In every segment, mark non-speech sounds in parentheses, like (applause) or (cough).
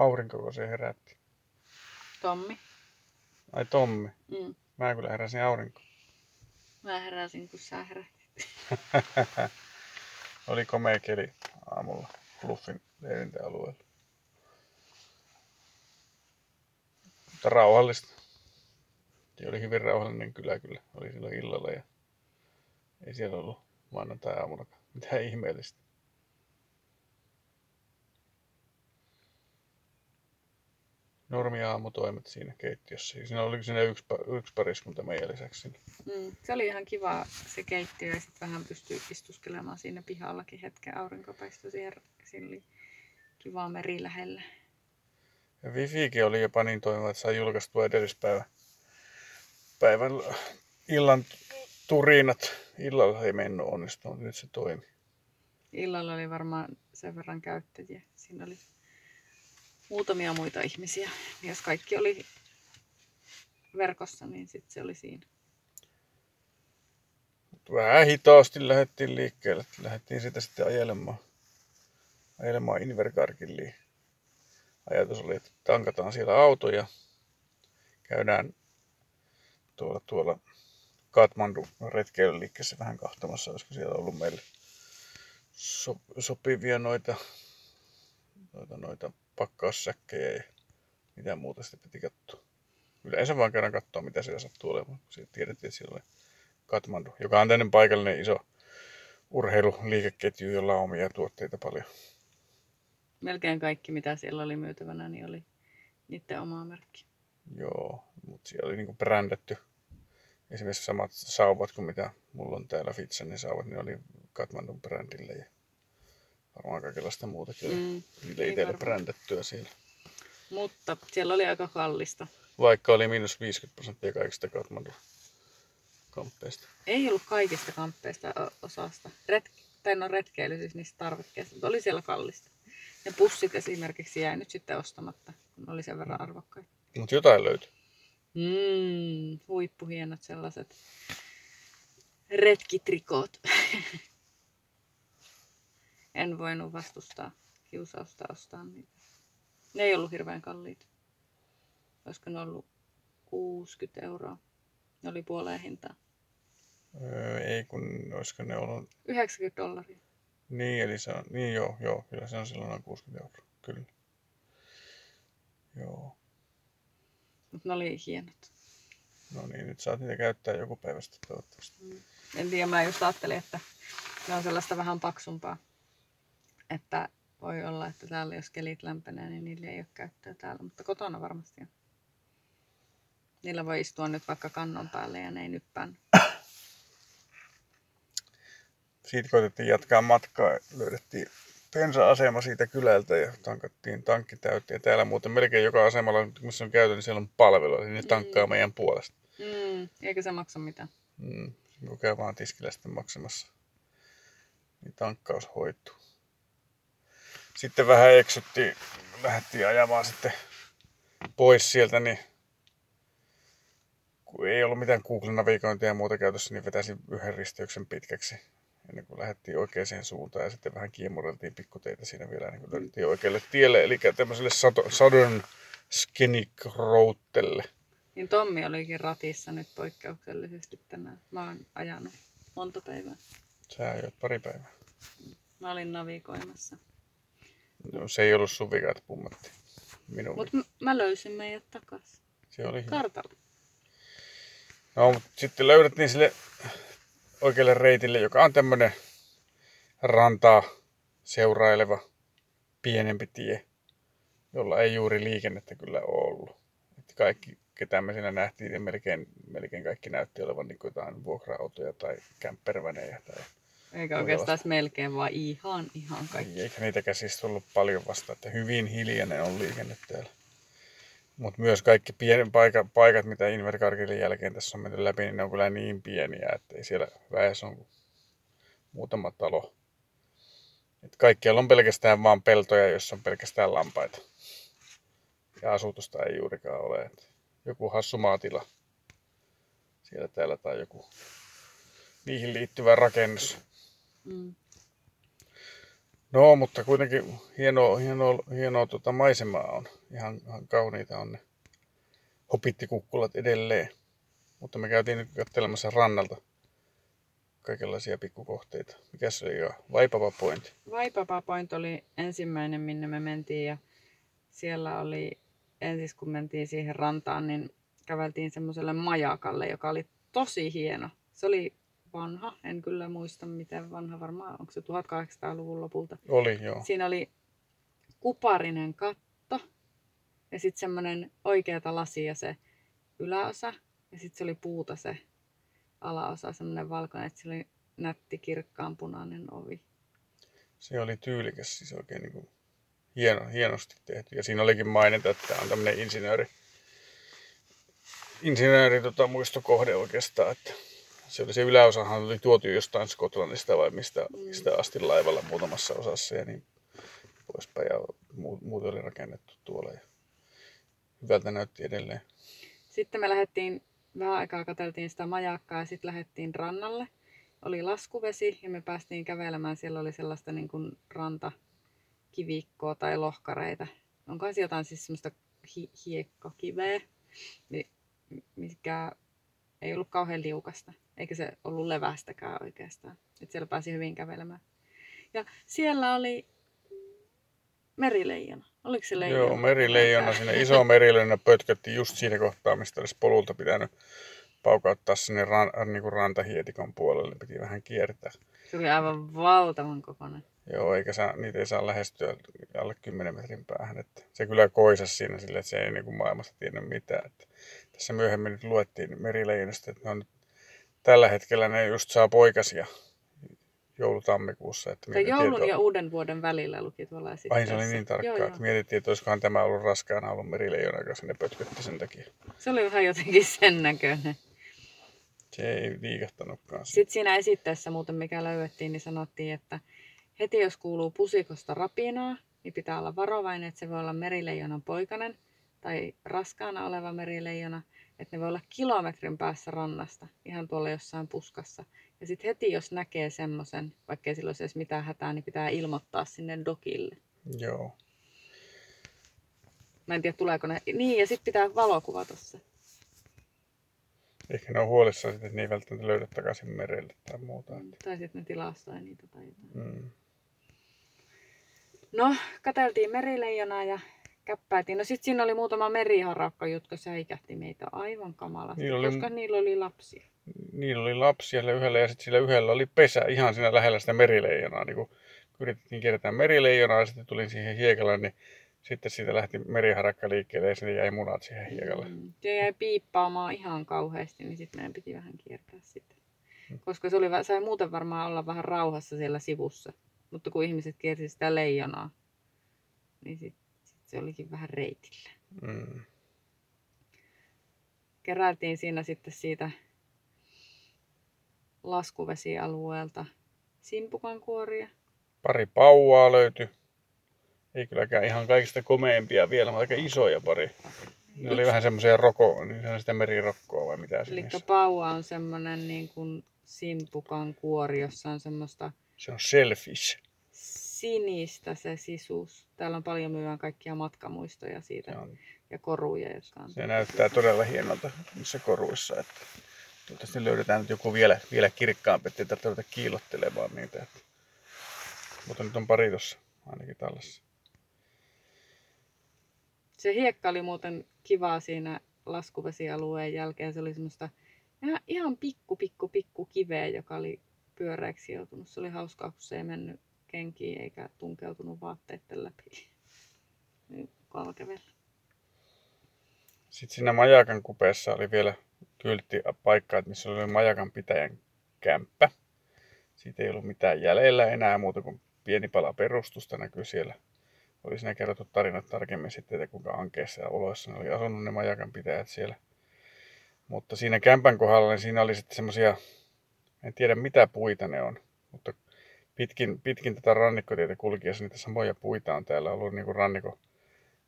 Aurinko, se herätti. Tommi. Ai Tommi. Mm. Mä kyllä heräsin aurinko. Mä heräsin, kun sä herätit. (laughs) Oli komea keli aamulla Bluffin leirintäalueella. Mutta rauhallista. Se oli hyvin rauhallinen kylä kyllä. Oli silloin illalla ja ei siellä ollut maanantai-aamuna mitään ihmeellistä. Normi aamutoimet siinä keittiössä. Siinä oli siinä yksi, yksi pariskunta meidän lisäksi. Mm. Se oli ihan kiva se keittiö ja sitten vähän pystyi istuskelemaan siinä pihallakin hetken. Aurinko paistoi siihen. Siinä oli kiva meri lähellä. Ja Wifikin oli jopa niin toimiva, että sai julkaistua edellispäivän päivän illan turinat. Illalla ei mennyt onnistunut, nyt se toimi. Illalla oli varmaan sen verran käyttäjiä. Siinä oli muutamia muita ihmisiä. Ja Jos kaikki oli verkossa, niin sitten se oli siinä. Vähän hitaasti lähdettiin liikkeelle. Lähdettiin sitä sitten ajelemaan, ajelemaan Inverkarkilliin. Ajatus oli, että tankataan siellä auto ja käydään tuolla, tuolla Katmandu retkeilyliikkeessä vähän kahtamassa, olisiko siellä ollut meille so, sopivia noita, noita, noita pakkaussäkkejä ja mitä muuta sitten piti katsoa. Yleensä vaan käydään katsoa, mitä siellä sattuu olemaan. kun Siitä tiedettiin, että siellä oli Katmandu, joka on tämmöinen paikallinen iso urheiluliikeketju, jolla on omia tuotteita paljon. Melkein kaikki, mitä siellä oli myytävänä, niin oli niiden omaa merkki. Joo, mutta siellä oli niinku brändätty. Esimerkiksi samat sauvat kuin mitä mulla on täällä Fitsenin sauvat, niin oli Katmandun brändillä ja varmaan kaikenlaista muutakin Mm, niille itselle varmaan. brändättyä siellä. Mutta siellä oli aika kallista. Vaikka oli miinus 50 prosenttia kaikista Katmandun kamppeista. Ei ollut kaikista kamppeista osasta. Ret- tai no retkeily siis niistä tarvikkeista, mutta oli siellä kallista. Ne pussit esimerkiksi jäi nyt sitten ostamatta, kun oli sen verran arvokkaita. Mutta jotain löytyi. Mm, huippuhienot sellaiset retkitrikoot. (laughs) en voinut vastustaa kiusausta ostaa niitä. Ne ei ollut hirveän kalliita. Olisiko ne ollut 60 euroa? Ne oli puoleen hintaa. Öö, ei kun olisiko ne ollut 90 dollaria. Niin, eli se on, niin joo, joo, kyllä se on silloin noin 60 euroa, kyllä. Joo, Mutta ne oli hienot. no niin, nyt saat niitä käyttää joku päivä sitten toivottavasti. En tiedä, mä just ajattelin, että ne on sellaista vähän paksumpaa. Että voi olla, että täällä jos kelit lämpenee, niin niillä ei ole käyttöä täällä. Mutta kotona varmasti on. Niillä voi istua nyt vaikka kannon päälle ja ne ei nyppään. Siitä koitettiin jatkaa matkaa, löydettiin bensa-asema siitä kylältä ja tankattiin tankki täyteen. Ja täällä muuten melkein joka asemalla, missä on käyty, niin siellä on palvelu, eli ne tankkaa Mm. meidän puolesta. Mm, eikä se maksa mitään. Mm, kun käy vaan tiskillä sitten maksamassa, niin tankkaus hoituu. Sitten vähän eksyttiin, lähdettiin ajamaan sitten pois sieltä, niin kun ei ollut mitään Google-navigointia ja muuta käytössä, niin vetäisin yhden risteyksen pitkäksi ennen kuin lähdettiin oikeaan suuntaan ja sitten vähän kiemureltiin pikkuteitä siinä vielä ennen kuin löydettiin oikealle tielle, eli tämmöiselle Southern Scenic Routelle. Niin Tommi olikin ratissa nyt poikkeuksellisesti tänään. Mä oon ajanut monta päivää. Sä ajoit pari päivää. Mä olin navigoimassa. No, se ei ollut sun vika, että pummattiin. Minun Mutta mä löysin meidät takas. Se oli hyvä. Kartalla. No, mutta sitten löydettiin sille oikealle reitille, joka on tämmönen rantaa seuraileva pienempi tie, jolla ei juuri liikennettä kyllä ollut. Että kaikki, ketä me siinä nähtiin, niin melkein, melkein kaikki näytti olevan niin jotain vuokra-autoja tai kämppervänejä. Tai... Eikä oikeastaan vasta. melkein, vaan ihan, ihan kaikki. Eikä niitäkään siis ollut paljon vasta, että hyvin hiljainen on liikenne täällä. Mutta myös kaikki pienet paikat, paikat, mitä Inverkarkilin jälkeen tässä on mennyt läpi, niin ne on kyllä niin pieniä, että ei siellä väessä on muutama talo. Et kaikkialla on pelkästään vaan peltoja, joissa on pelkästään lampaita. Ja asutusta ei juurikaan ole. Et joku hassu maatila siellä täällä tai joku niihin liittyvä rakennus. Mm. No, mutta kuitenkin hienoa, hienoa, hienoa tuota maisemaa on. Ihan, ihan kauniita on ne hopittikukkulat edelleen. Mutta me käytiin nyt katselemassa rannalta kaikenlaisia pikkukohteita. Mikä se oli jo? Vaipava Point. Vaipapa Point oli ensimmäinen, minne me mentiin ja siellä oli, ensin kun mentiin siihen rantaan, niin käveltiin semmoiselle majakalle, joka oli tosi hieno. Se oli vanha, en kyllä muista miten vanha varmaan, onko se 1800-luvun lopulta. Oli, joo. Siinä oli kuparinen katto ja sitten semmoinen oikeata lasia se yläosa ja sitten se oli puuta se alaosa, semmoinen valkoinen, että se oli nätti kirkkaan punainen ovi. Se oli tyylikäs, siis oikein niin kuin hieno, hienosti tehty. Ja siinä olikin mainita, että tämä on tämmöinen insinööri, insinööri tota, muistokohde oikeastaan, että se oli se yläosahan oli tuotu jostain Skotlannista vai mistä, mistä asti laivalla muutamassa osassa ja niin poispäin. Ja muu- muuten oli rakennettu tuolla ja hyvältä näytti edelleen. Sitten me lähdettiin, vähän aikaa katseltiin sitä majakkaa ja sitten lähdettiin rannalle. Oli laskuvesi ja me päästiin kävelemään. Siellä oli sellaista niin kuin rantakivikkoa tai lohkareita. Onkohan se jotain siis semmoista hi- hiekkakiveä, niin mikä ei ollut kauhean liukasta. Eikä se ollut levästäkään oikeastaan. Et siellä pääsi hyvin kävelemään. Ja siellä oli merileijona. Oliko se leijona? Joo, merileijona, sinne iso (laughs) merileijona pötkötti just siinä kohtaa, mistä olisi polulta pitänyt paukauttaa sinne ran, niin kuin rantahietikon puolelle, piti vähän kiertää. Se oli aivan valtavan kokoinen. Joo, eikä saa, niitä ei saa lähestyä alle 10 metrin päähän. Että se kyllä koisasi siinä sille, että se ei niin kuin maailmasta tiennyt mitään. Että tässä myöhemmin nyt luettiin merileijonasta, että ne on nyt, tällä hetkellä ne just saa poikasia joulutammikuussa. Että joulun että- ja uuden vuoden välillä luki tuolla Ai se oli niin tarkkaa, Joo, joo. että mietittiin, että olisikohan tämä ollut raskaana ollut merileijona, joka sinne pötkötti sen takia. Se oli vähän jotenkin sen näköinen. Se ei liikahtanutkaan. Sitten siinä esitteessä muuten, mikä löydettiin, niin sanottiin, että heti jos kuuluu pusikosta rapinaa, niin pitää olla varovainen, että se voi olla merileijonan poikanen tai raskaana oleva merileijona, että ne voi olla kilometrin päässä rannasta, ihan tuolla jossain puskassa. Ja sitten heti jos näkee semmoisen, vaikkei sillä olisi edes mitään hätää, niin pitää ilmoittaa sinne dokille. Joo. Mä en tiedä, tuleeko ne. Niin, ja sitten pitää valokuvata se. Ehkä ne on huolissaan, sitten, että ne ei välttämättä löydä takaisin merelle tai muuta. että- Tai sitten ne tilastoi niitä tai jotain. Mm. No, katseltiin merileijonaa ja käppäiltiin. No sit siinä oli muutama meriharakka, jotka säikähti meitä aivan kamalasti, Niillä oli- koska niillä oli lapsia. Niillä oli lapsia sillä yhdellä ja sitten sillä yhdellä oli pesä ihan siinä lähellä sitä merileijonaa. Niin kun yritettiin kiertää merileijonaa ja sitten tulin siihen hiekalle, niin sitten siitä lähti meriharakka liikkeelle ja sinne jäi munat siihen hiekalle. Mm. Se jäi piippaamaan ihan kauheasti, niin sitten meidän piti vähän kiertää sitä. Mm. Koska se oli, sai muuten varmaan olla vähän rauhassa siellä sivussa. Mutta kun ihmiset kiersi sitä leijonaa, niin sitten sit se olikin vähän reitillä. Mm. keräiltiin siinä sitten siitä laskuvesialueelta simpukan kuoria. Pari pauvaa löytyi. Ei kylläkään ihan kaikista komeimpia vielä, mutta aika isoja pari. Ne oli vähän semmoisia roko, niin se on sitä merirokkoa vai mitä se Eli paua on semmoinen niin kuin simpukan kuori, jossa on semmoista Se on selfish. Sinistä se sisus. Täällä on paljon myydään kaikkia matkamuistoja siitä on, ja koruja, jotka on. se näyttää todella hienolta niissä koruissa. Että toivottavasti löydetään nyt joku vielä, vielä kirkkaampi, ettei tarvitse ruveta kiilottelemaan niitä. Että. Mutta nyt on pari tuossa ainakin tällaisessa. Se hiekka oli muuten kivaa siinä laskuvesialueen jälkeen. Se oli semmoista ihan, ihan pikku, pikku, pikku kiveä, joka oli pyöreäksi joutunut. Se oli hauskaa, kun se ei mennyt kenkiin eikä tunkeutunut vaatteiden läpi. Niin Mukava. Sitten siinä majakan kupeessa oli vielä kyltti paikka, missä oli majakan pitäjän kämppä. Siitä ei ollut mitään jäljellä enää muuta kuin pieni pala perustusta näkyy siellä. Oli siinä kerrottu tarinat tarkemmin sitten, että kuinka ankeissa oloissa ne oli asunut ne majakan pitäjät siellä. Mutta siinä kämpän kohdalla, niin siinä oli sitten semmoisia, en tiedä mitä puita ne on, mutta pitkin, pitkin tätä rannikkotietä kulkiessa niitä samoja puita on täällä ollut niin kuin rannikon,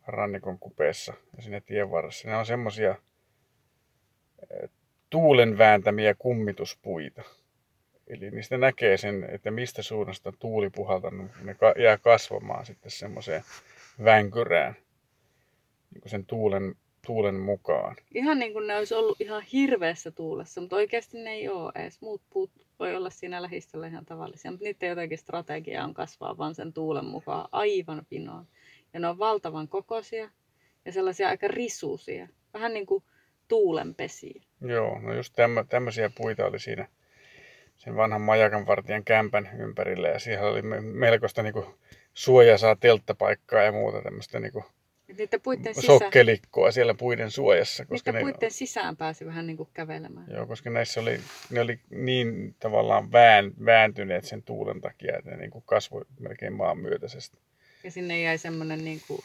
rannikon kupeessa ja siinä tien varressa. Ne on semmoisia tuulen vääntämiä kummituspuita. Eli niistä näkee sen, että mistä suunnasta tuuli puhaltanut. Ne jää kasvamaan sitten semmoiseen vänkyrään niin sen tuulen, tuulen mukaan. Ihan niin kuin ne olisi ollut ihan hirveässä tuulessa, mutta oikeasti ne ei ole edes. Muut puut voi olla siinä lähistöllä ihan tavallisia, mutta niiden jotenkin strategia on kasvaa vaan sen tuulen mukaan aivan pinoon. Ja ne on valtavan kokoisia ja sellaisia aika risuisia, vähän niin kuin tuulenpesiä. Joo, no just tämmö, tämmöisiä puita oli siinä sen vanhan majakan vartijan kämpän ympärillä ja siellä oli me- melkoista niin suojasaa telttapaikkaa ja muuta tämmöistä niin Et niiden puitten, sisään, sokkelikkoa siellä puiden suojassa. Koska niiden ne, puitten sisään pääsi vähän niin kuin kävelemään. joo, koska näissä oli, ne oli niin tavallaan vään, vääntyneet sen tuulen takia, että ne niin kuin kasvoi melkein maan myötäisesti. Ja sinne jäi semmoinen, niin kuin,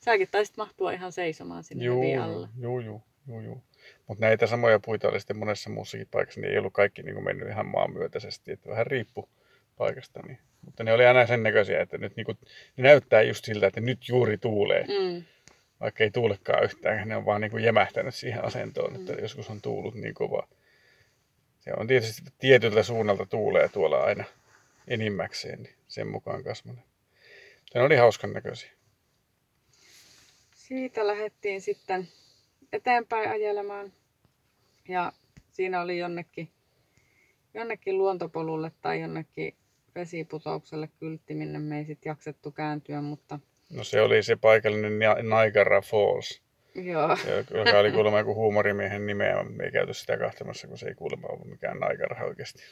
säkin taisit mahtua ihan seisomaan sinne Juu, alla. juu, juu, juu, juu. Mutta näitä samoja puita oli sitten monessa muussakin paikassa, niin ei ollut kaikki niin kuin mennyt ihan maan myötäisesti, että vähän riippu paikasta. Niin. Mutta ne oli aina sen näköisiä, että nyt niin kuin, ne näyttää just siltä, että nyt juuri tuulee, Mm. vaikka ei tuulekaan yhtään, ne on vaan niin kuin jämähtänyt siihen asentoon, että Mm. joskus on tuulut niin kova. Se on tietysti tietyltä suunnalta tuulee tuolla aina enimmäkseen, niin sen mukaan kasvanut. Ne oli hauskan näköisiä. Siitä lähdettiin sitten eteenpäin ajelemaan. Ja siinä oli jonnekin, jonnekin luontopolulle tai jonnekin vesiputoukselle kyltti, minne me ei sitten jaksettu kääntyä, mutta No se oli se paikallinen Ni- Niagara Falls. joo, joka oli kuulemma joku huumorimiehen nimeä, me ei käyty sitä kahtamassa, kun se ei kuulemma ollut mikään Niagara oikeasti.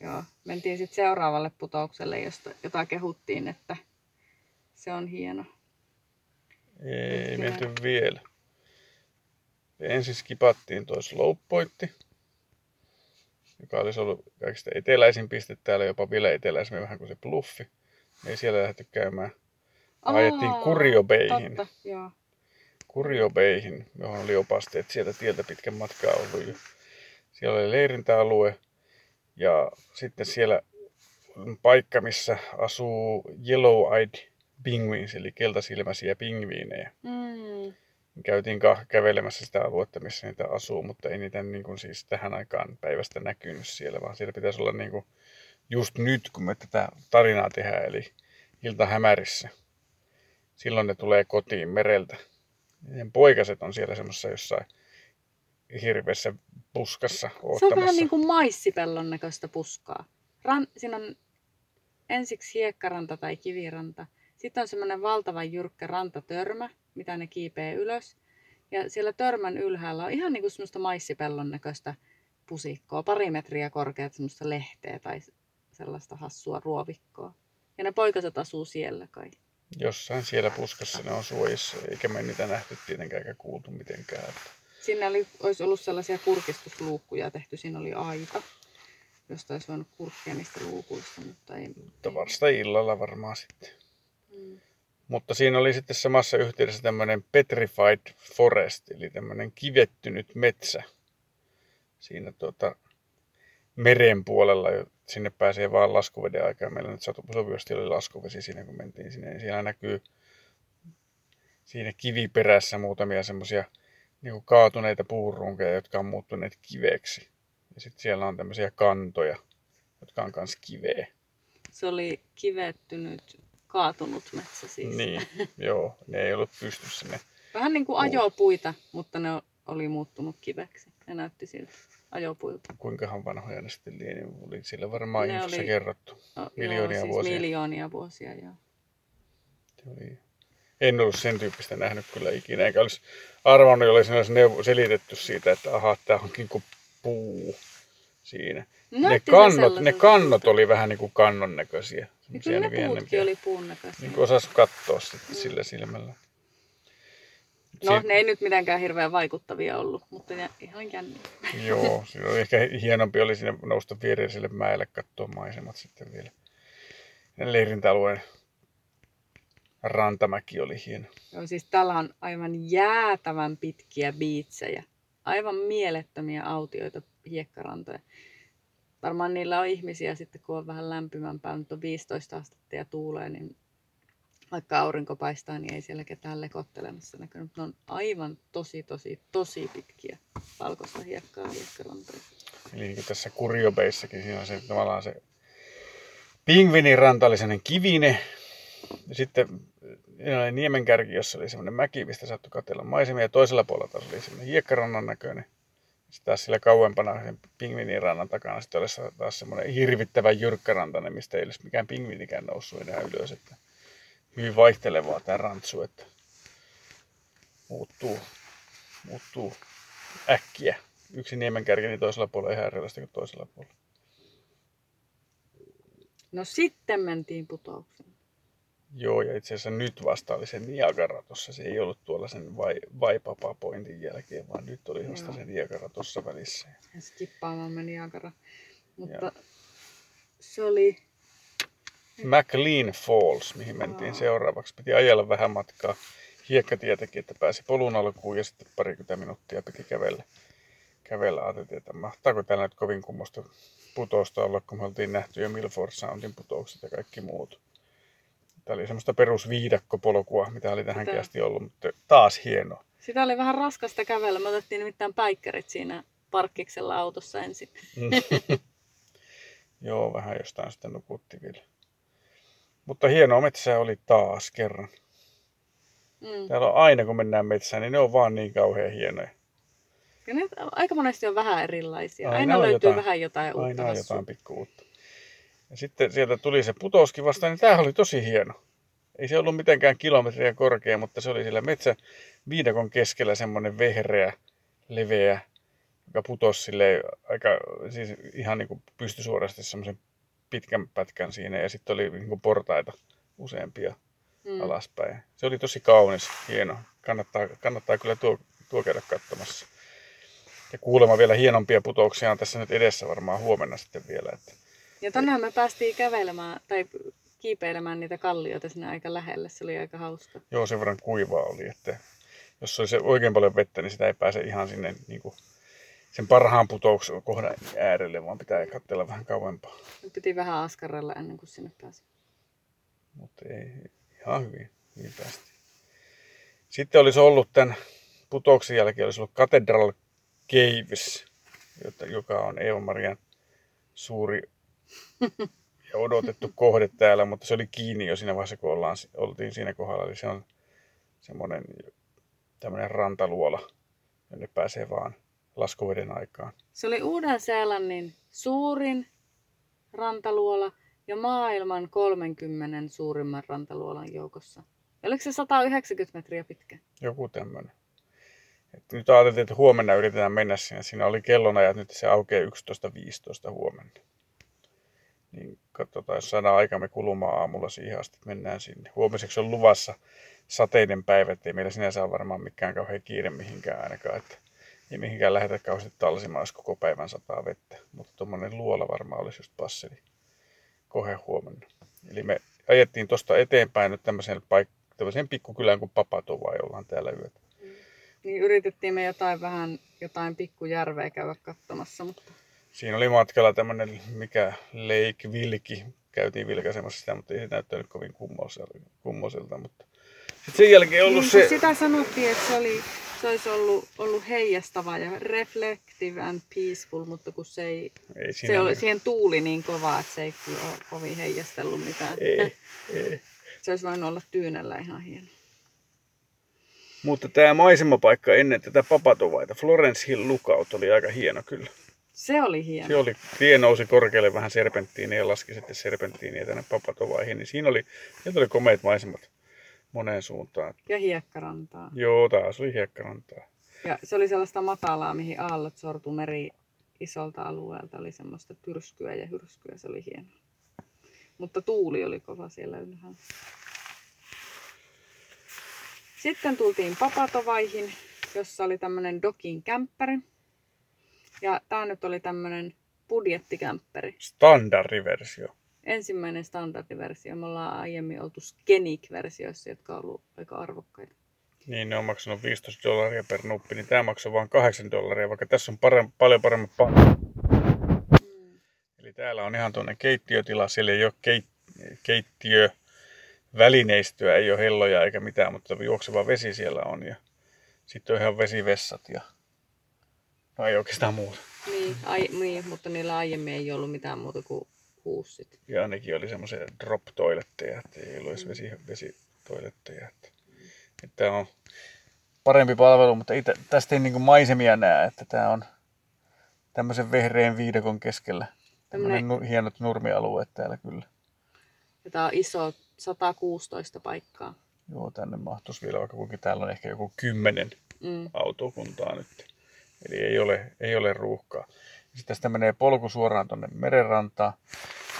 joo. mentiin sitten seuraavalle putoukselle, josta, jota kehuttiin, että se on hieno. Ei menty vielä. Ensin skipattiin tuo slope pointti, joka olisi ollut kaikista eteläisin piste täällä, jopa vielä eteläisemmin vähän kuin se bluffi. Me ei siellä lähdetty käymään. Ajettiin Aa. Totta, joo. Kurio Bayhin, johon oli opasteet sieltä tieltä pitkän matkaa ollut. jo. Siellä oli leirintäalue ja sitten siellä on paikka, missä asuu yellow-eyed penguins, eli keltasilmäisiä pingviinejä. Mm. Käytiin ka- kävelemässä sitä aluetta, missä niitä asuu, mutta ei niitä niin kuin siis tähän aikaan päivästä näkynyt siellä, vaan siellä pitäisi olla niin kuin just nyt, kun me tätä tarinaa tehdään, eli iltahämärissä. Silloin ne tulee kotiin mereltä. Ja poikaset on siellä semmoisessa jossain hirveässä puskassa Se on oottamassa. vähän niin kuin maissipellon näköistä puskaa. Ran, siinä on ensiksi hiekkaranta tai kiviranta. Sitten on semmoinen valtavan jyrkkä rantatörmä, mitä ne kiipee ylös. Ja siellä törmän ylhäällä on ihan niin kuin semmoista maissipellon näköistä pusikkoa, pari metriä korkeat semmoista lehteä tai sellaista hassua ruovikkoa. Ja ne poikaset asuu siellä kai. Jossain siellä puskassa ne on suojissa, eikä me niitä nähty tietenkään eikä kuultu mitenkään. Että Sinne oli, olisi ollut sellaisia kurkistusluukkuja tehty, siinä oli aita, josta olisi voinut kurkkia niistä luukuista, mutta ei. Mutta vasta illalla varmaan sitten. Mm. Mutta siinä oli sitten samassa yhteydessä tämmöinen petrified forest, eli tämmöinen kivettynyt metsä. Siinä tuota, meren puolella, sinne pääsee vaan laskuveden aikaa. Meillä nyt sopivasti oli laskuvesi siinä, kun mentiin sinne. Niin siellä näkyy siinä kiviperässä muutamia semmoisia niin kaatuneita puurunkeja, jotka on muuttuneet kiveksi. Ja sitten siellä on tämmöisiä kantoja, jotka on myös kiveä. Se oli kivettynyt, kaatunut metsä siis. Niin, (laughs) joo, ne ei ollut pystyssä ne Vähän niin kuin ajopuita, mutta ne oli muuttunut kiveksi. Ne näytti siltä ajopuilta. kuinkahan vanhoja ne sitten lieni, oli siellä varmaan Ne oli- kerrottu. No, Miljoonia joo, siis vuosia. Miljoonia vuosia, joo. Se oli... En ollut sen tyyppistä nähnyt kyllä ikinä, eikä olisi arvannut, olisi olisi neuvo, selitetty siitä, että aha, tämä onkin kuin puu siinä. Ne kannot, ne kannot oli vähän niin kuin kannon näköisiä. Ja semmosia kyllä ne niin puutkin oli puun näköisiä. Niin kuin osasi katsoa sitten sillä silmällä. No, Si- ne ei nyt mitenkään hirveän vaikuttavia ollut, mutta ne ihan jänniä. (laughs) Joo, siinä oli ehkä hienompi oli sinne nousta viereiselle mäelle katsoa maisemat sitten vielä. Ja leirintäalueen rantamäki oli hieno. Joo, siis täällä on aivan jäätävän pitkiä biitsejä. Aivan mielettömiä autioita, hiekkarantoja. Varmaan niillä on ihmisiä sitten, kun on vähän lämpimämpää, mutta on 15 astetta ja tuulee, niin vaikka aurinko paistaa, niin ei siellä ketään lekottelemassa näkynyt. Ne on aivan tosi, tosi, tosi pitkiä valkoista hiekkaa hiekkarantoja. Eli tässä Kuriobeissakin, siinä on se tavallaan se pingviniranta oli sellainen kivine. Ja sitten oli niemenkärki, jossa oli semmoinen mäki, mistä saattoi katsella maisemia. Ja toisella puolella taas oli semmoinen hiekkarannan näköinen. Sitten taas sillä kauempana sen pingvinirannan takana sitten olisi taas semmoinen hirvittävä jyrkkärantainen, mistä ei olisi mikään pingvinikään noussut enää ylös. Että hyvin vaihtelevaa tämä rantsu, että muuttuu, muuttuu äkkiä. Yksi niemenkärki niin toisella puolella ihan erilaista kuin toisella puolella. No sitten mentiin putoukseen. Joo, ja itse asiassa nyt vasta oli se Niagara tuossa. Se ei ollut tuolla sen vai, Vaipapa pointin jälkeen, vaan nyt oli vasta Joo. se Niagara tuossa välissä. Ja skippaamaan Niagara. Mutta Joo. se oli, McLean Falls, mihin mentiin Aa. seuraavaksi. Piti ajella vähän matkaa hiekkatietäkin, että pääsi polun alkuun ja sitten parikymmentä minuuttia piti kävellä. Kävellä ajateltiin, että mahtaako täällä nyt kovin kummosta putousta olla, kun me oltiin nähty jo Milford Soundin putoukset ja kaikki muut. Tämä oli semmoista perusviidakkopolkua, mitä oli tähänkin Mitä? asti ollut, mutta taas hieno. sitä oli vähän raskasta kävellä. Me otettiin nimittäin päikkärit siinä parkkiksella autossa ensin. Mm. (laughs) Joo, vähän jostain sitten nukutti vielä. Mutta hienoa metsää oli taas kerran. Mm. Täällä on aina, kun mennään metsään, niin ne on vaan niin kauhean hienoja. Ja ne aika monesti on vähän erilaisia. Aina Aina, on löytyy jotain- vähän jotain uutta Aina on jotain pikku uutta. Ja sitten sieltä tuli se putouskin vastaan, niin tämähän oli tosi hieno. Ei se ollut mitenkään kilometriä korkea, mutta se oli siellä metsä viidakon keskellä semmoinen vehreä, leveä, joka putosi silleen aika, siis ihan niin kuin pystysuorasti semmoisen pitkän pätkän siinä ja sitten oli niin kuin portaita useampia Mm. alaspäin. Se oli tosi kaunis, hieno. Kannattaa, kannattaa kyllä tuo, tuo käydä katsomassa. Ja kuulemma vielä hienompia putouksia on tässä nyt edessä varmaan huomenna sitten vielä. Että Ja tonnehan me päästiin kävelemään tai kiipeilemään niitä kallioita sinne aika lähelle. Se oli aika hauska. joo, sen verran kuivaa oli, että jos olisi oikein paljon vettä, niin sitä ei pääse ihan sinne niin kuin sen parhaan putouksen kohdan äärelle, vaan pitää katsella vähän kauempaa. Piti vähän askarrella ennen kuin sinne pääsi. Mutta ei, ihan hyvin, hyvin päästiin. Sitten olisi ollut tämän putouksen jälkeen olisi ollut Cathedral Caves, joka on Eeva-Marian suuri ja odotettu kohde täällä, mutta se oli kiinni jo siinä vaiheessa, kun ollaan, oltiin siinä kohdalla. Eli se on semmoinen tämmöinen rantaluola, jonne pääsee vaan laskuveden aikaan. Se oli Uuden-Seelannin suurin rantaluola ja maailman 30 suurimman rantaluolan joukossa. Oliko se 190 metriä pitkä? Joku tämmöinen. Et nyt ajateltiin, että huomenna yritetään mennä sinne. Siinä oli kellonajat, nyt se aukeaa 11.15 huomenna. Niin katsotaan, jos saadaan aikamme kulumaan aamulla siihen asti, mennään sinne. Huomiseksi on luvassa sateinen päivä, ettei meillä sinänsä ole varmaan mikään kauhean kiire mihinkään ainakaan. Että ei mihinkään lähdetä kauheasti talsimaan, jos koko päivän sataa vettä. Mutta tuommoinen luola varmaan olisi just passeli kohe huomenna. Eli me ajettiin tuosta eteenpäin nyt tämmöiseen, paik- tämmöiseen pikkukylään kuin Papatova, ja ollaan täällä yötä. Niin yritettiin me jotain vähän, jotain pikkujärveä käydä katsomassa, mutta Siinä oli matkalla tämmöinen, mikä Lake Vilki. Käytiin vilkaisemassa sitä, mutta ei se näyttänyt kovin kummoiselta. kummoiselta mutta sitten sen jälkeen ollut niin, se... sitä sanottiin, että se, oli, se olisi ollut, ollut heijastava ja reflective and peaceful, mutta kun se ei, Ei se siinä oli, niin- siihen tuuli niin kova, että se ei kyllä ole kovin heijastellut mitään. ei, (laughs) ei. Se olisi voinut olla tyynellä ihan hieno. Mutta tämä maisemapaikka ennen tätä Papatovaita, Florence Hill Lookout, oli aika hieno kyllä. Se oli hieno. Se oli, tie nousi korkealle vähän serpenttiiniä ja laski sitten serpenttiiniä tänne Papatovaihin. Niin siinä oli, sieltä oli komeat maisemat moneen suuntaan. Ja hiekkarantaa. Joo, taas oli hiekkarantaa. Ja se oli sellaista matalaa, mihin aallot sortu meri isolta alueelta. Oli semmoista tyrskyä ja hyrskyä. Se oli hieno. Mutta tuuli oli kova siellä ylhäällä. Sitten tultiin Papatovaihin, jossa oli tämmönen Dokin kämppäri. Ja tää nyt oli tämmönen budjettikämppäri. Standardiversio. Ensimmäinen standardiversio. Me ollaan aiemmin oltu Scenic-versioissa, jotka on ollut aika arvokkaita. Niin, ne on maksanut 15 dollaria per nuppi, niin tämä maksaa vain 8 dollaria, vaikka tässä on parem, paljon paremmat palvelut. Eli täällä on ihan tuonne keittiötila, siellä ei ole keit, keittiö välineistöä, ei ole helloja eikä mitään, mutta juokseva vesi siellä on ja sitten on ihan vesivessat ja no ei oikeastaan muuta. Niin, ai, niin, mutta niillä aiemmin ei ollut mitään muuta kuin huussit. Ja ainakin oli semmoisia drop toiletteja, että ei ollut edes vesi, vesitoiletteja. Että, että on parempi palvelu, mutta ei, tä- tästä ei niinku maisemia näe, että tämä on tämmöisen vehreän viidakon keskellä. Tämmöinen nu, hienot nurmialueet täällä kyllä. Ja tää on iso, 116 paikkaa. Joo, tänne mahtuisi vielä, vaikka kuinka täällä on ehkä joku kymmenen Mm. autokuntaa nyt. Eli ei ole, ei ole ruuhkaa. Sitten tästä menee polku suoraan tuonne merenrantaan.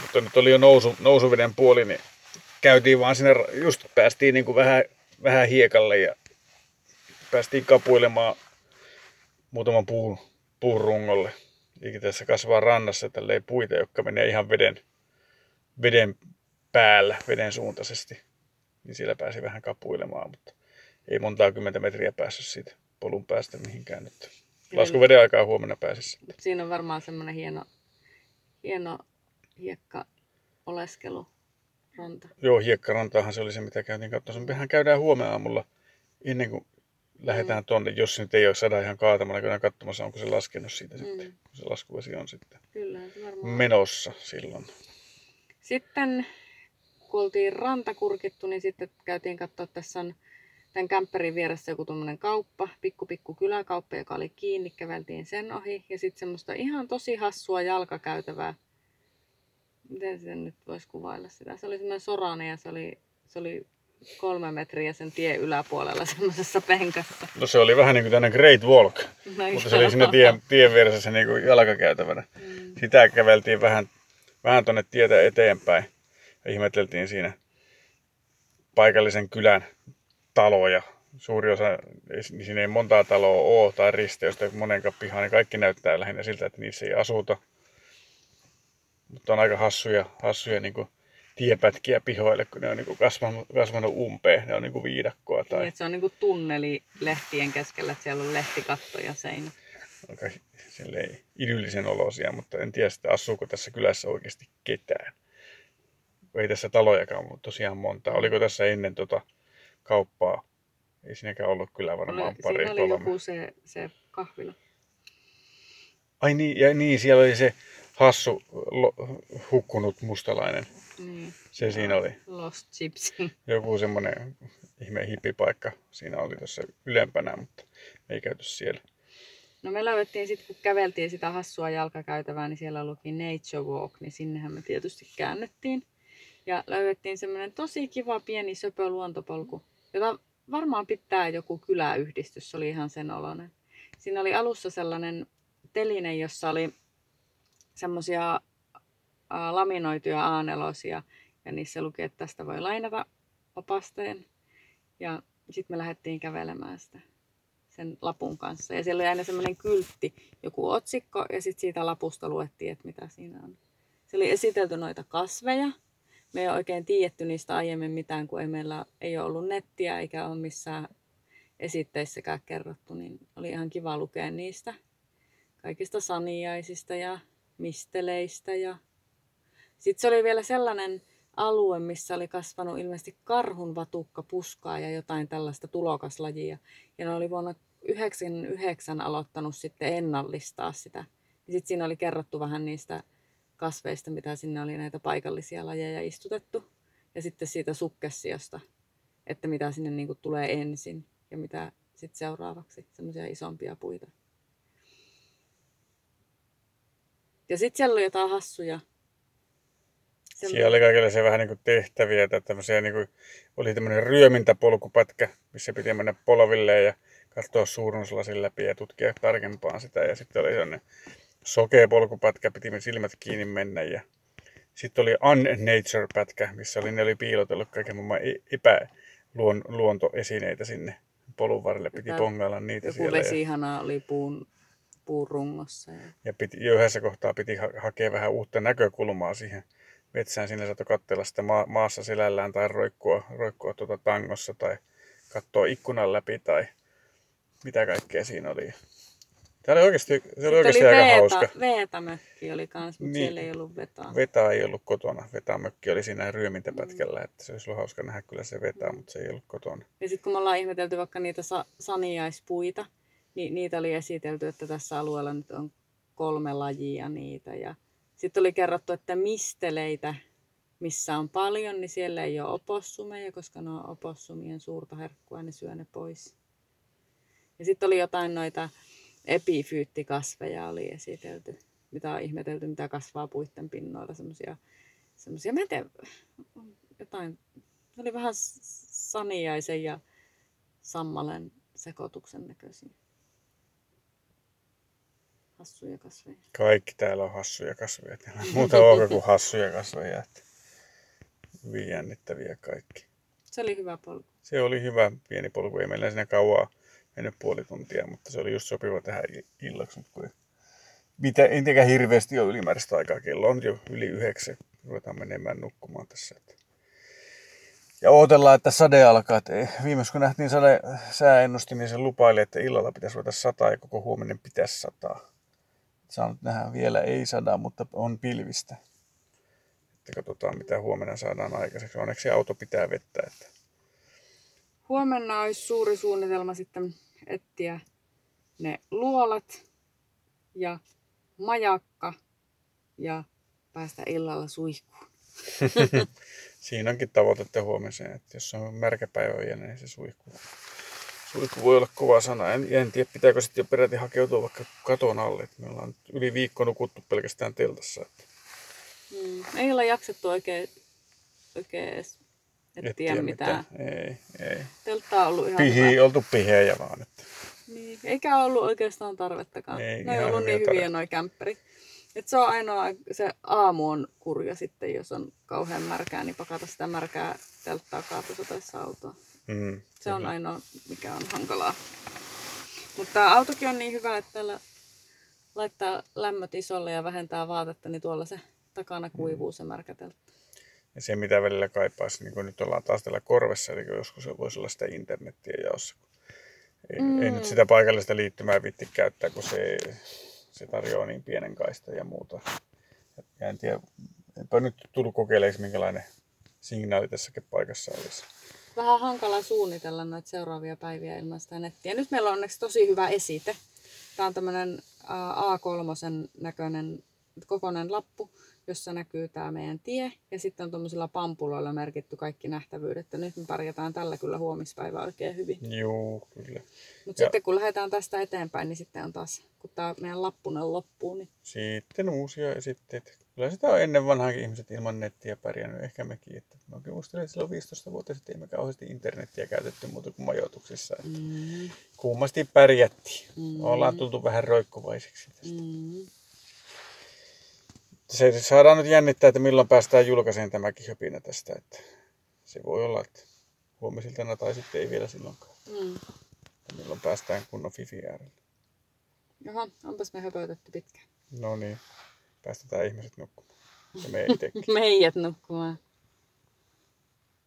Mutta nyt oli jo nousu, nousuveden puoli, niin käytiin vaan sinne, just päästiin niin kuin vähän, vähän hiekalle ja päästiin kapuilemaan muutaman puun, puun rungolle. Eikä tässä kasvaa rannassa tälleen puita, jotka menee ihan veden, veden päällä, veden suuntaisesti. Niin siellä pääsi vähän kapuilemaan, mutta ei montaa kymmentä metriä päässyt siitä polun päästä mihinkään nyt. Laskuveden aikaa huomenna pääsisi. Siinä on varmaan semmoinen hieno, hieno hiekka oleskelu ranta. Joo, hiekkarantaahan se oli se, mitä käytiin katsomassa. Mehän käydään huomenna aamulla ennen kuin lähdetään tonne, jos se nyt ei ole sada ihan kaatamalla, käydään katsomassa, onko se laskenut siitä mm. sitten, kun se laskuvesi on sitten Kyllä, se varmaan. menossa silloin. Sitten kun oltiin rantakurkittu, niin sitten käytiin katsoa, tässä on tämän kämppärin vieressä joku tuommoinen kauppa, pikku pikku kyläkauppa, joka oli kiinni, käveltiin sen ohi. Ja sitten semmoista ihan tosi hassua jalkakäytävää. Miten sen nyt voisi kuvailla sitä? Se oli semmoinen sorainen ja se oli, se oli kolme metriä sen tien yläpuolella (laughs) semmoisessa penkässä. No se oli vähän niin kuin tämmöinen Great Walk, No, mutta se oli siinä tien, tien vieressä se niin kuin jalkakäytävänä. Mm. Sitä käveltiin vähän, vähän tuonne tietä eteenpäin ja ihmeteltiin siinä paikallisen kylän taloja. Suuri osa, ei- siinä ei montaa taloa ole tai risteystä monen pihaa, niin kaikki näyttää lähinnä siltä, että niissä ei asuta. Mutta on aika hassuja, hassuja niin kuin tiepätkiä pihoille, kun ne on niin kuin kasvanut, kasvanut umpeen, ne on niin kuin viidakkoa Niin, tai että se on niinku tunneli lehtien keskellä, että siellä on lehtikatto ja seinä. aika silleen idyllisen olosia, mutta en tiedä sitten asuuko tässä kylässä oikeasti ketään. Ei tässä talojakaan ole tosiaan monta. Oliko tässä ennen tota kauppaa? Ei siinäkään ollut kyllä varmaan Oli, pari siinä oli kolme. joku se, se kahvila. Ai niin, ja niin, siellä oli se hassu lo, hukkunut mustalainen. Niin. Se siinä oli. Lost Gypsy. (laughs) Joku semmoinen ihme hippipaikka siinä oli tuossa ylempänä, mutta ei käyty siellä. No me löydettiin sitten, kun käveltiin sitä hassua jalkakäytävää, niin siellä luki Nature Walk, niin sinnehän me tietysti käännyttiin. Ja löydettiin semmoinen tosi kiva pieni söpö luontopolku, jota varmaan pitää joku kyläyhdistys, se oli ihan sen oloinen. Siinä oli alussa sellainen teline, jossa oli semmoisia laminoituja aanelosia, ja niissä luki, että tästä voi lainata opasteen. Ja sitten me lähdettiin kävelemään sitä sen lapun kanssa. Ja siellä oli aina semmoinen kyltti, joku otsikko, ja sitten siitä lapusta luettiin, että mitä siinä on. Se oli esitelty noita kasveja. Me ei ole oikein tiedetty niistä aiemmin mitään, kun ei meillä ei ole ollut nettiä eikä ole missään esitteissäkään kerrottu, niin oli ihan kiva lukea niistä. Kaikista saniaisista ja misteleistä. Ja... Sitten se oli vielä sellainen alue, missä oli kasvanut ilmeisesti karhun vatukka, puskaa ja jotain tällaista tulokaslajia. Ja ne oli vuonna 1999 aloittanut sitten ennallistaa sitä. Ja sitten siinä oli kerrottu vähän niistä kasveista, mitä sinne oli näitä paikallisia lajeja istutettu. Ja sitten siitä sukkessiosta, että mitä sinne niinku tulee ensin ja mitä sitten seuraavaksi, semmoisia isompia puita. Ja sitten siellä oli jotain hassuja. Semmo- Siellä oli kaikenlaisia vähän niin kuin tehtäviä tai tämmöisiä, niin kuin, oli tämmöinen ryömintäpolkupätkä, missä piti mennä polvilleen ja katsoa suurennuslasin läpi ja tutkia tarkempaan sitä. Ja sitten oli sellainen sokea polkupätkä, piti silmät kiinni mennä. Ja sitten oli unnature-pätkä, missä oli, ne oli piilotellut kaiken maailman e- epäluontoesineitä sinne polun varrelle. Piti Jotain- pongailla niitä Joku siellä. Ja, vesihana oli puun, puun rungossa. Ja... ja piti, jo yhdessä kohtaa piti ha- hakea vähän uutta näkökulmaa siihen metsään. Siinä saattoi katsella sitä ma- maassa selällään tai roikkua, roikkua tuota tangossa tai katsoa ikkunan läpi tai mitä kaikkea siinä oli. Tämä oli oikeasti, se oli oikeasti aika Veeta, hauska. Veetamökki oli kans, mutta Niin. siellä ei ollut vetaa. Vetaa ei ollut kotona. Vetämökki oli siinä ryömintäpätkällä, että se olisi ollut hauska nähdä kyllä se vetää, mutta se ei ollut kotona. Ja sitten kun me ollaan ihmetelty vaikka niitä sa- saniaispuita, niin niitä oli esitelty, että tässä alueella nyt on kolme lajia niitä. Ja sitten oli kerrottu, että misteleitä, missä on paljon, niin siellä ei ole opossumeja, koska ne on opossumien suurta herkkua, ne syö ne pois. Ja sitten oli jotain noita epifyyttikasveja oli esitelty, mitä on ihmetelty, mitä kasvaa puitten pinnoilla, semmoisia, semmoisia, mä en tiedä, jotain, ne oli vähän saniaisen ja sammalen sekoituksen näköisiä. Hassuja kasveja. Kaikki täällä on hassuja kasveja. Täällä on muuta onko kuin (laughs) hassuja kasveja. Että hyvin jännittäviä kaikki. Se oli hyvä polku. Se oli hyvä pieni polku. Ei meillä siinä kauaa mennyt puoli tuntia, mutta se oli just sopiva tehdä i- illaksi. Kun mitä, ei tietenkään hirveästi ole ylimääräistä aikaa. Kello on jo yli yhdeksän. Ruvetaan menemään nukkumaan tässä. Ja odotellaan, että sade alkaa. Viimeis kun nähtiin sade, sääennusti, niin se lupaili, että illalla pitäisi ruveta sataa ja koko huominen pitäisi sataa. Saa nyt nähdä vielä ei sada, mutta on pilvistä. Että katsotaan mitä huomenna saadaan aikaiseksi. Onneksi auto pitää vettä. Että Huomenna olisi suuri suunnitelma sitten etsiä ne luolat ja majakka ja päästä illalla suihkuun. (laughs) Siinä onkin tavoitetta huomiseen, että jos on märkä päivä vielä, niin se suihku, suihku voi olla kova sana. En, en tiedä, pitääkö sitten jo peräti hakeutua vaikka katon alle. Että me ollaan yli viikko nukuttu pelkästään teltassa. Että Mm. Ei olla jaksettu oikein, oikein edes etsiä mitään. Ei, ei. Teltta on ollut ihan hyvä. Pihi, oltu pihejä vaan. Että. Niin, eikä ollut oikeastaan tarvettakaan. Ei, ne ei ollut hyviä niin hyviä noi kämppärit. Et se on ainoa, se aamu on kurja sitten, jos on kauhean märkää, niin pakata sitä märkää telttaa kaatosateessa autoa. Mm, Se on kyllä. ainoa, mikä on hankalaa. Mutta tämä autokin on niin hyvä, että täällä laittaa lämmöt isolle ja vähentää vaatetta, niin tuolla se takana kuivuu se märkä teltta. Ja se, mitä välillä kaipaisi, niin kuin nyt ollaan taas täällä korvessa, eli joskus se voisi olla sitä internettiä jaossa. Ei, mm. ei nyt sitä paikallista liittymää vitti käyttää, kun se, se tarjoaa niin pienen kaista ja muuta. Ja en tiedä, enpä nyt tullut kokeileeksi, minkälainen signaali tässäkin paikassa olisi. Vähän hankala suunnitella noita seuraavia päiviä ilman sitä nettiä. Nyt meillä on onneksi tosi hyvä esite. Tämä on tämmöinen A3 näköinen kokoinen lappu, jossa näkyy tämä meidän tie. Ja sitten on tuommoisilla pampuloilla merkitty kaikki nähtävyydet. Ja nyt me pärjätään tällä kyllä huomispäivä oikein hyvin. Juu, kyllä. Mutta sitten kun lähdetään tästä eteenpäin, niin sitten on taas, kun tämä meidän lappunen loppuu, niin Sitten uusia esitteitä. Kyllä sitä on ennen vanhaankin ihmiset ilman nettiä pärjännyt, ehkä mekin. Että mä oikein muistelin, että silloin 15 vuotta sitten ei me kauheasti internettiä käytetty muuta kuin majoituksissa. Että mm, kummasti pärjättiin. Mm. Ollaan tultu vähän roikkuvaiseksi tästä. mm, Se saadaan nyt jännittää, että milloin päästään julkaiseen tämäkin höpinä tästä. Että se voi olla, että huomisiltana tai sitten ei vielä silloinkaan. mm. Milloin päästään kunnon fifi äärelle. Jaha, onpas me höpötetty pitkään. No niin, päästetään ihmiset nukkumaan. Ja me (laughs) itsekin. Meidät nukkumaan.